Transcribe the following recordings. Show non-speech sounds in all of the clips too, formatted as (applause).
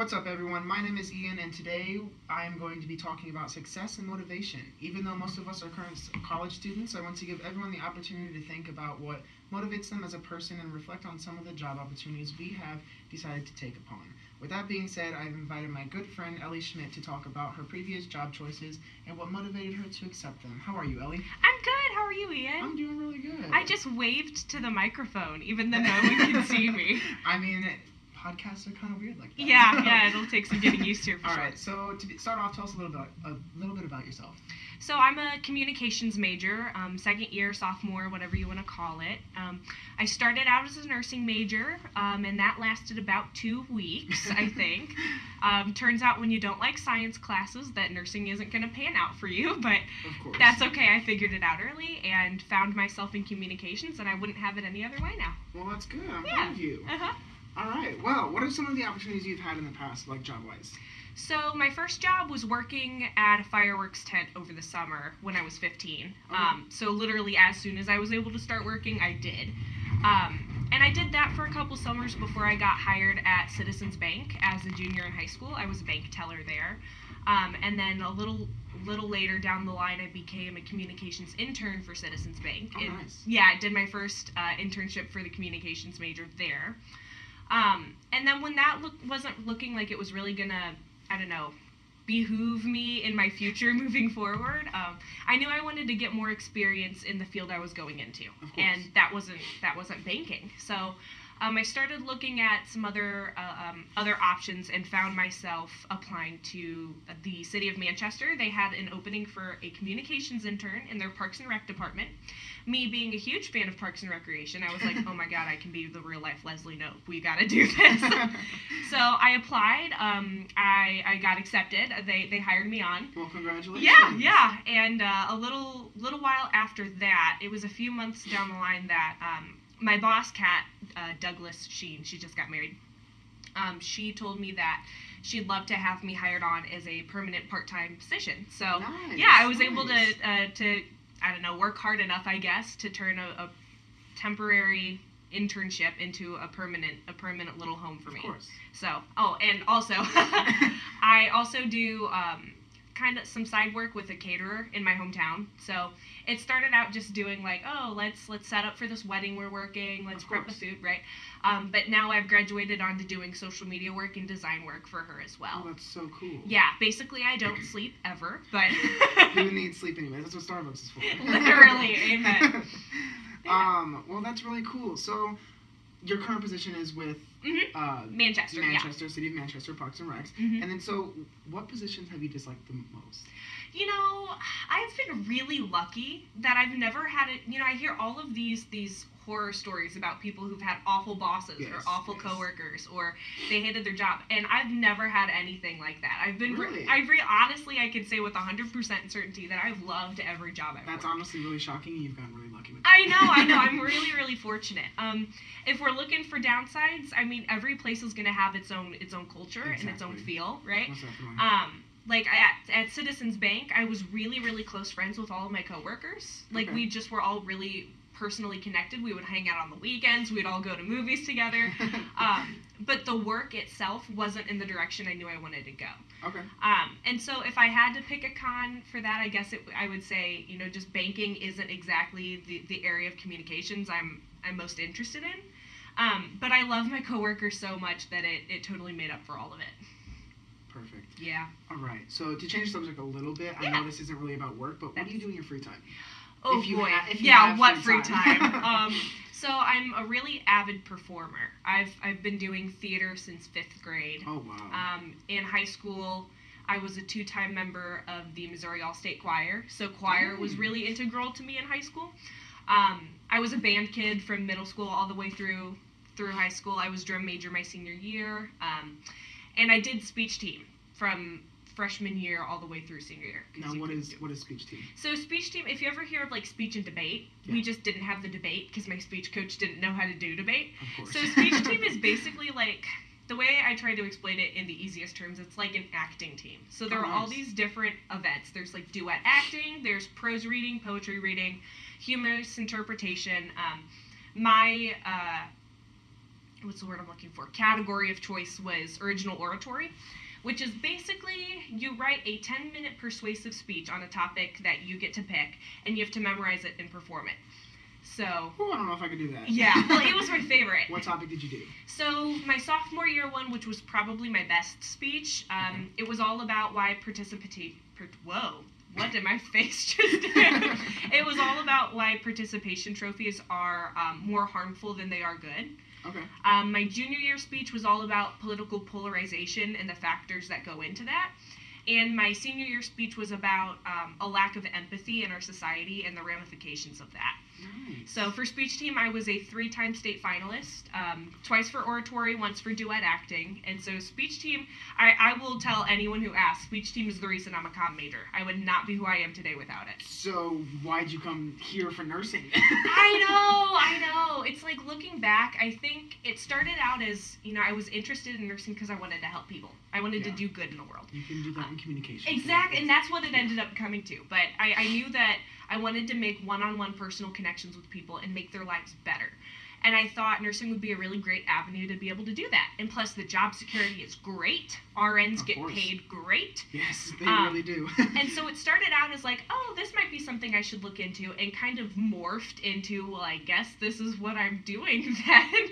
What's up, everyone? My name is Ian, and today I am going to be talking about success and motivation. Even though most of us are current college students, I want to give everyone the opportunity to think about what motivates them as a person and reflect on some of the job opportunities we have decided to take upon. With that being said, I've invited my good friend Ellie Schmidt to talk about her previous job choices and what motivated her to accept them. How are you, Ellie? I'm good. How are you, Ian? I'm doing really good. I just waved to the microphone, even though no one can see me. (laughs) I mean, podcasts are kind of weird like that. Yeah, (laughs) yeah, it'll take some getting used to for All sure. right. So to be- start off, tell us a little bit, a little bit about yourself. So I'm a communications major, um, second year, sophomore, whatever you want to call it. Um, I started out as a nursing major, um, and that lasted about two weeks, I (laughs) think. Um, turns out when you don't like science classes, that nursing isn't going to pan out for you, (laughs) but Of course. that's okay. I figured it out early and found myself in communications, and I wouldn't have it any other way now. Well, that's good. I'm Yeah. proud of you. Uh-huh. All right. Well, what are some of the opportunities you've had in the past, like job wise? So my first job was working at a fireworks tent over the summer when I was 15. Um, so literally as soon as I was able to start working, I did. Um, and I did that for a couple summers before I got hired at Citizens Bank as a junior in high school. I was a bank teller there. Um, and then a little little later down the line, I became a communications intern for Citizens Bank. Oh, And- nice. Yeah, I did my first uh, internship for the communications major there. Um, and then when that look wasn't looking like it was really gonna, I don't know, behoove me in my future (laughs) moving forward, um, I knew I wanted to get more experience in the field I was going into, and that wasn't that wasn't banking. So. Um, I started looking at some other uh, um, other options and found myself applying to the city of Manchester. They had an opening for a communications intern in their Parks and Rec department. Me being a huge fan of Parks and Recreation, I was like, "Oh my God, I can be the real life Leslie Knope. We got to do this." (laughs) so I applied. Um, I I got accepted. They they hired me on. well, congratulations. Yeah, yeah. And uh, a little little while after that, it was a few months down the line that um, my boss, Kat uh, Douglas Sheen, she just got married. Um, she told me that she'd love to have me hired on as a permanent part time position. So Nice, yeah, I was able to uh, to I don't know work hard enough, I guess, to turn a, a temporary internship into a permanent a permanent little home for me. Of course. So, oh, and also, (laughs) I also do um, kind of some side work with a caterer in my hometown. So it started out just doing like, oh, let's let's set up for this wedding we're working, let's prep the food, right? Um, but now I've graduated onto doing social media work and design work for her as Oh, well. that's so cool. Yeah, basically I don't (clears throat) sleep ever, but (laughs) you need sleep anyway? That's what Starbucks is for. Literally, amen. (laughs) Yeah. Um. Well, that's really cool. So, your current position is with Mhm. uh, Manchester, yeah. Manchester, City of Manchester, Parks and Recs. Mhm. And then, so what positions have you disliked the most? You know, I've been really lucky that I've never had it. You know, I hear all of these these horror stories about people who've had awful bosses or awful yes. coworkers or they hated their job, and I've never had anything like that. I've been, Really? I re- honestly, I can say with hundred percent certainty that I've loved every job I've had. That's worked. honestly really shocking. You've gotten really lucky with. I know, I know. I'm (laughs) really, really fortunate. Um, if we're looking for downsides, I mean, every place is going to have its own its own culture and its own feel, right? Most definitely. Um, like at, at Citizens Bank, I was really, really close friends with all of my coworkers. Like Okay. we just were all really personally connected. We would hang out on the weekends. We'd all go to movies together. (laughs) um, but the work itself wasn't in the direction I knew I wanted to go. okay. Um, and so if I had to pick a con for that, I guess it, I would say you know just banking isn't exactly the, the area of communications I'm I'm most interested in. Um, but I love my coworkers so much that it, it totally made up for all of it. Perfect. Yeah. All right. So to change the subject a little bit, I know this isn't really about work, but what do you do in your free time? Oh If you boy. ha- if you yeah, have what free free time. time? (laughs) um, so I'm a really avid performer. I've I've been doing theater since fifth grade. Oh wow. Um, in high school, I was a two-time member of the Missouri All-State Choir. So choir was really integral to me in high school. Um, I was a band kid from middle school all the way through through high school. I was drum major my senior year, um, and I did speech team from freshman year all the way through senior year. now what is what is speech team? so speech team, if you ever hear of like speech and debate, we just didn't have the debate because my speech coach didn't know how to do debate. Of course. So speech (laughs) team is basically like the way I try to explain it in the easiest terms, it's like an acting team. So there Oh, are all these different events. There's like duet acting, there's prose reading, poetry reading, humorous interpretation. Um, my uh, what's the word I'm looking for? Category of choice was original oratory, which is basically you write a 10 minute persuasive speech on a topic that you get to pick, and you have to memorize it and perform it. So, Oh, I don't know if I could do that. yeah, (laughs) well, it was my favorite. what topic did you do? So my sophomore year one, which was probably my best speech, um, it was all about why participate. Per- whoa, what did my (laughs) face just do? (laughs) it was all about why participation trophies are um, more harmful than they are good. Okay. Um, my junior year speech was all about political polarization and the factors that go into that. And my senior year speech was about um, a lack of empathy in our society and the ramifications of that. Nice. So for speech team, I was a three-time state finalist, um, twice for oratory, once for duet acting. And so speech team, I, I will tell anyone who asks, speech team is the reason I'm a comm major. I would not be who I am today without it. So why'd you come here for nursing? (laughs) I know, I know. It's like looking back, I think it started out as, you know, I was interested in nursing because I wanted to help people. I wanted Yeah. to do good in the world. You can do that in communication. Exactly, and that's what it ended up coming to. But I, I knew that I wanted to make one on one personal connections with people and make their lives better. And I thought nursing would be a really great avenue to be able to do that. And plus, the job security is great. RNs Of get course. paid great. Yes, they Um, really do. (laughs) And so it started out as like, oh, this might be something I should look into, and kind of morphed into, well, I guess this is what I'm doing (laughs) then.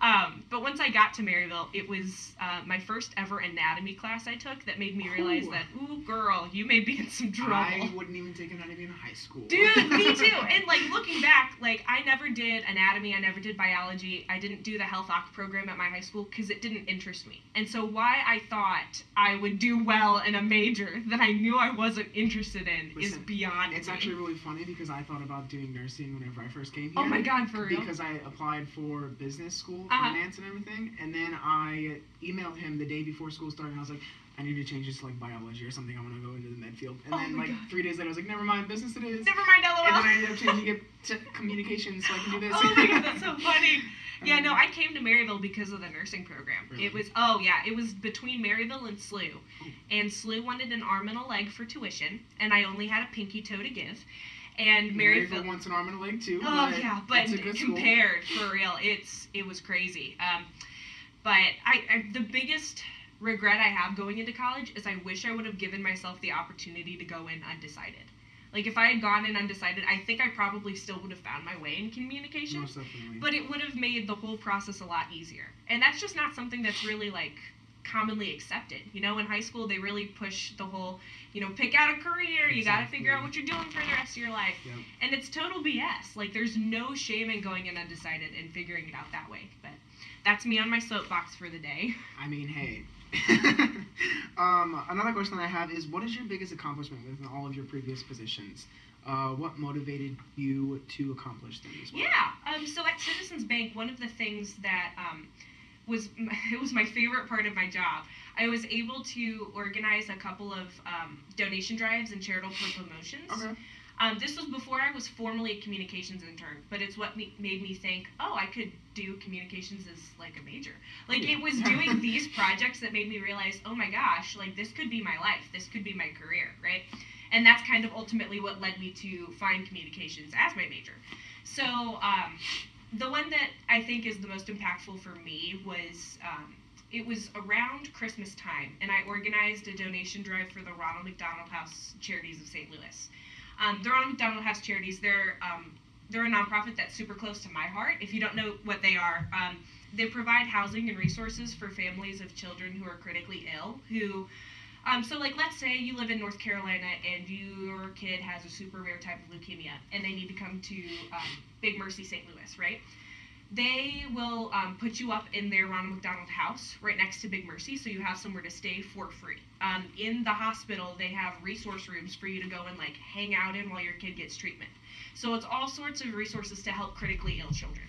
Um, but once I got to Maryville, it was uh, my first ever anatomy class I took that made me realize Ooh. that, ooh, girl, you may be in some trouble. I wouldn't even take anatomy in high school. Dude, me too. And (laughs) like looking back, like I never did anatomy, I never did biology, I didn't do the health oc program at my high school because it didn't interest me. And so why I thought I would do well in a major that I knew I wasn't interested in is Listen, beyond It's me. actually really funny because I thought about doing nursing whenever I first came here. Oh my god, for real. Because I applied for business school, Uh-huh. finance and everything, and then I emailed him the day before school started. and I was like, I need to change this to like biology or something. I want to go into the med field. And Oh then like God. three days later, I was like, never mind, business it is. Never mind, LOL. And then I ended up changing it to communications so I can do this. (laughs) oh my god, that's so funny. (laughs) Yeah, Um, no, I came to Maryville because of the nursing program. Really? It was oh yeah, it was between Maryville and SLU. Oh. And SLU wanted an arm and a leg for tuition, and I only had a pinky toe to give. And Maryville Maryville wants an arm and a leg too. Oh but yeah, but it's a good school. compared for real, it's it was crazy. Um, but I, I the biggest regret I have going into college is I wish I would have given myself the opportunity to go in undecided. Like if I had gone in undecided, I think I probably still would have found my way in communication. But it would have made the whole process a lot easier. And that's just not something that's really like commonly accepted. You know, in high school they really push the whole, you know, pick out a career, you got to figure out what you're doing for the rest of your life. Yep. And it's total BS. Like there's no shame in going in undecided and figuring it out that way. But that's me on my soapbox for the day. (laughs) I mean, hey. (laughs) um, another question that I have is, what is your biggest accomplishment within all of your previous positions? Uh, what motivated you to accomplish them as well? Yeah. Um, so at Citizens Bank, one of the things that um, was (laughs) it was my favorite part of my job. I was able to organize a couple of um, donation drives and charitable promotions. Okay. Um, this was before I was formally a communications intern, but it's what me, made me think, oh, I could do communications as like a major. Like Yeah. it was doing (laughs) these projects that made me realize, oh my gosh, like this could be my life, this could be my career, right? And that's kind of ultimately what led me to find communications as my major. So um, the one that I think is the most impactful for me was. Um, it was around Christmas time, and I organized a donation drive for the Ronald McDonald House Charities of St. Louis. Um, the Ronald McDonald House Charities, they're um, they're a nonprofit that's super close to my heart. If you don't know what they are, um, they provide housing and resources for families of children who are critically ill. Who, um, so like let's say you live in North Carolina and your kid has a super rare type of leukemia, and they need to come to um, Big Mercy St. Louis, right? They will um, put you up in their Ronald McDonald House right next to Big Mercy, so you have somewhere to stay for free. Um, in the hospital, they have resource rooms for you to go and like hang out in while your kid gets treatment. So it's all sorts of resources to help critically ill children.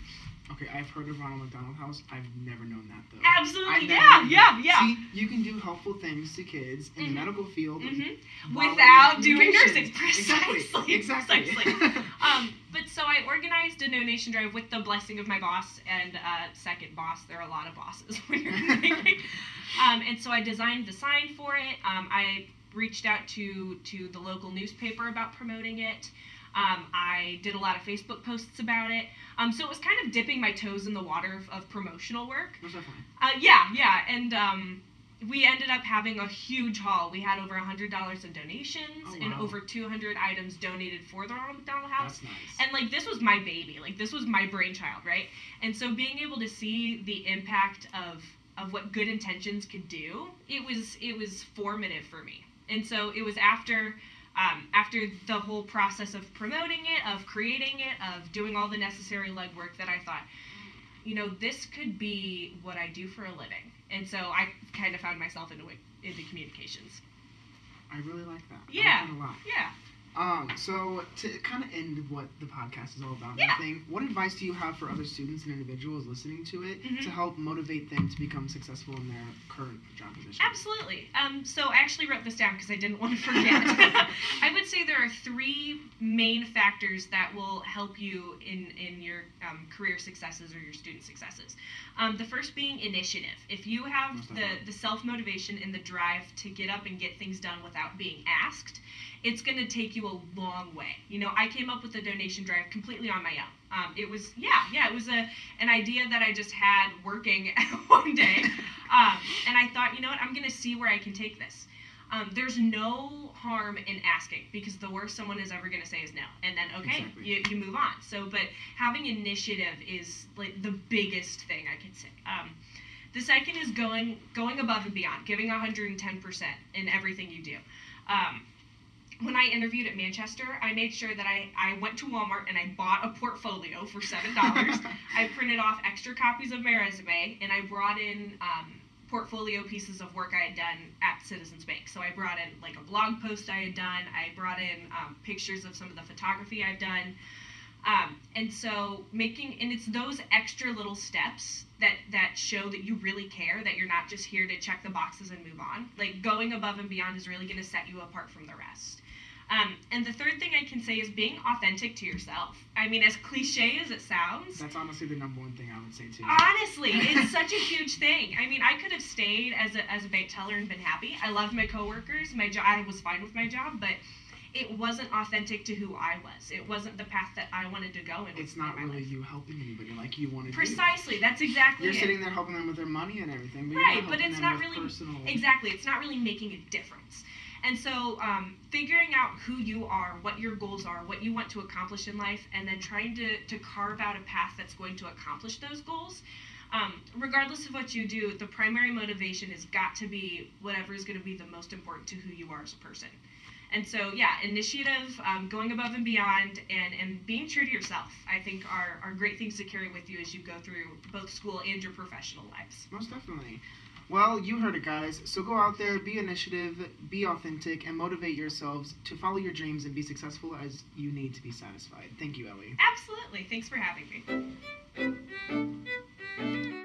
Okay, I've heard of Ronald McDonald House. I've never known that though. Absolutely, yeah, yeah, yeah. See, you can do helpful things to kids in Mhm. the medical field hmm Without doing nursing, precisely, Exactly. precisely. Exactly. (laughs) Um, but so I organized a donation drive with the blessing of my boss and uh, second boss. There are a lot of bosses when you're (laughs) um, and so I designed the sign for it. Um, I reached out to to the local newspaper about promoting it. Um, I did a lot of Facebook posts about it. Um, so it was kind of dipping my toes in the water of, of promotional work. Most definitely. Uh, yeah, yeah, and um, we ended up having a huge haul. We had over hundred dollars in donations Oh, and over two hundred items donated for the Ronald McDonald House. That's nice. And like this was my baby, like this was my brainchild, right? And so being able to see the impact of of what good intentions could do, it was it was formative for me. And so it was after um, after the whole process of promoting it, of creating it, of doing all the necessary legwork that I thought, you know, this could be what I do for a living. And so I kind of found myself into into communications. I really like that. I like Yeah. that a lot. Yeah. Um, so to kind of end what the podcast is all about, Yeah. everything, what advice do you have for other students and individuals listening to it Mhm. to help motivate them to become successful in their current job position? Absolutely. Um, so I actually wrote this down because I didn't want to forget. (laughs) I would say there are three main factors that will help you in in your um, career successes or your student successes. Um, the first being initiative. If you have the the self motivation and the drive to get up and get things done without being asked, it's going to take you a long way. You know, I came up with the donation drive completely on my own. Um, it was yeah yeah it was a an idea that I just had working (laughs) one day, um, and I thought you know what I'm going to see where I can take this. Um, there's no harm in asking because the worst someone is ever going to say is no, and then okay, Exactly. you, you move on. So, but having initiative is like the biggest thing I could say. Um, the second is going going above and beyond, giving 110 percent in everything you do. Um, when I interviewed at Manchester, I made sure that I, I went to Walmart and I bought a portfolio for seven dollars. (laughs) I printed off extra copies of my resume and I brought in um, portfolio pieces of work I had done at Citizens Bank. So I brought in like a blog post I had done. I brought in um, pictures of some of the photography I've done. Um, and so making and it's those extra little steps that that show that you really care that you're not just here to check the boxes and move on like going above and beyond is really going to set you apart from the rest um, and the third thing i can say is being authentic to yourself i mean as cliche as it sounds That's honestly the number one thing I would say too. Honestly, (laughs) it's such a huge thing. I mean, I could have stayed as a, as a bank teller and been happy. I loved my coworkers. My job, I was fine with my job, but it wasn't authentic to who I was. It wasn't the path that I wanted to go in. it's not really life. you helping anybody like you wanted. to do. Precisely. That's exactly You're it. sitting there helping them with their money and everything, but Right, but it's not really- personal. Exactly. It's not really making a difference. And so, um, figuring out who you are, what your goals are, what you want to accomplish in life, and then trying to, to carve out a path that's going to accomplish those goals. Um, regardless of what you do, the primary motivation has got to be whatever is going to be the most important to who you are as a person. And so, yeah, initiative, um, going above and beyond, and, and being true to yourself, I think are, are great things to carry with you as you go through both school and your professional lives. Most definitely. Well, you heard it, guys. So go out there, be initiative, be authentic, and motivate yourselves to follow your dreams and be successful as you need to be satisfied. Thank you, Ellie. Absolutely. Thanks for having me.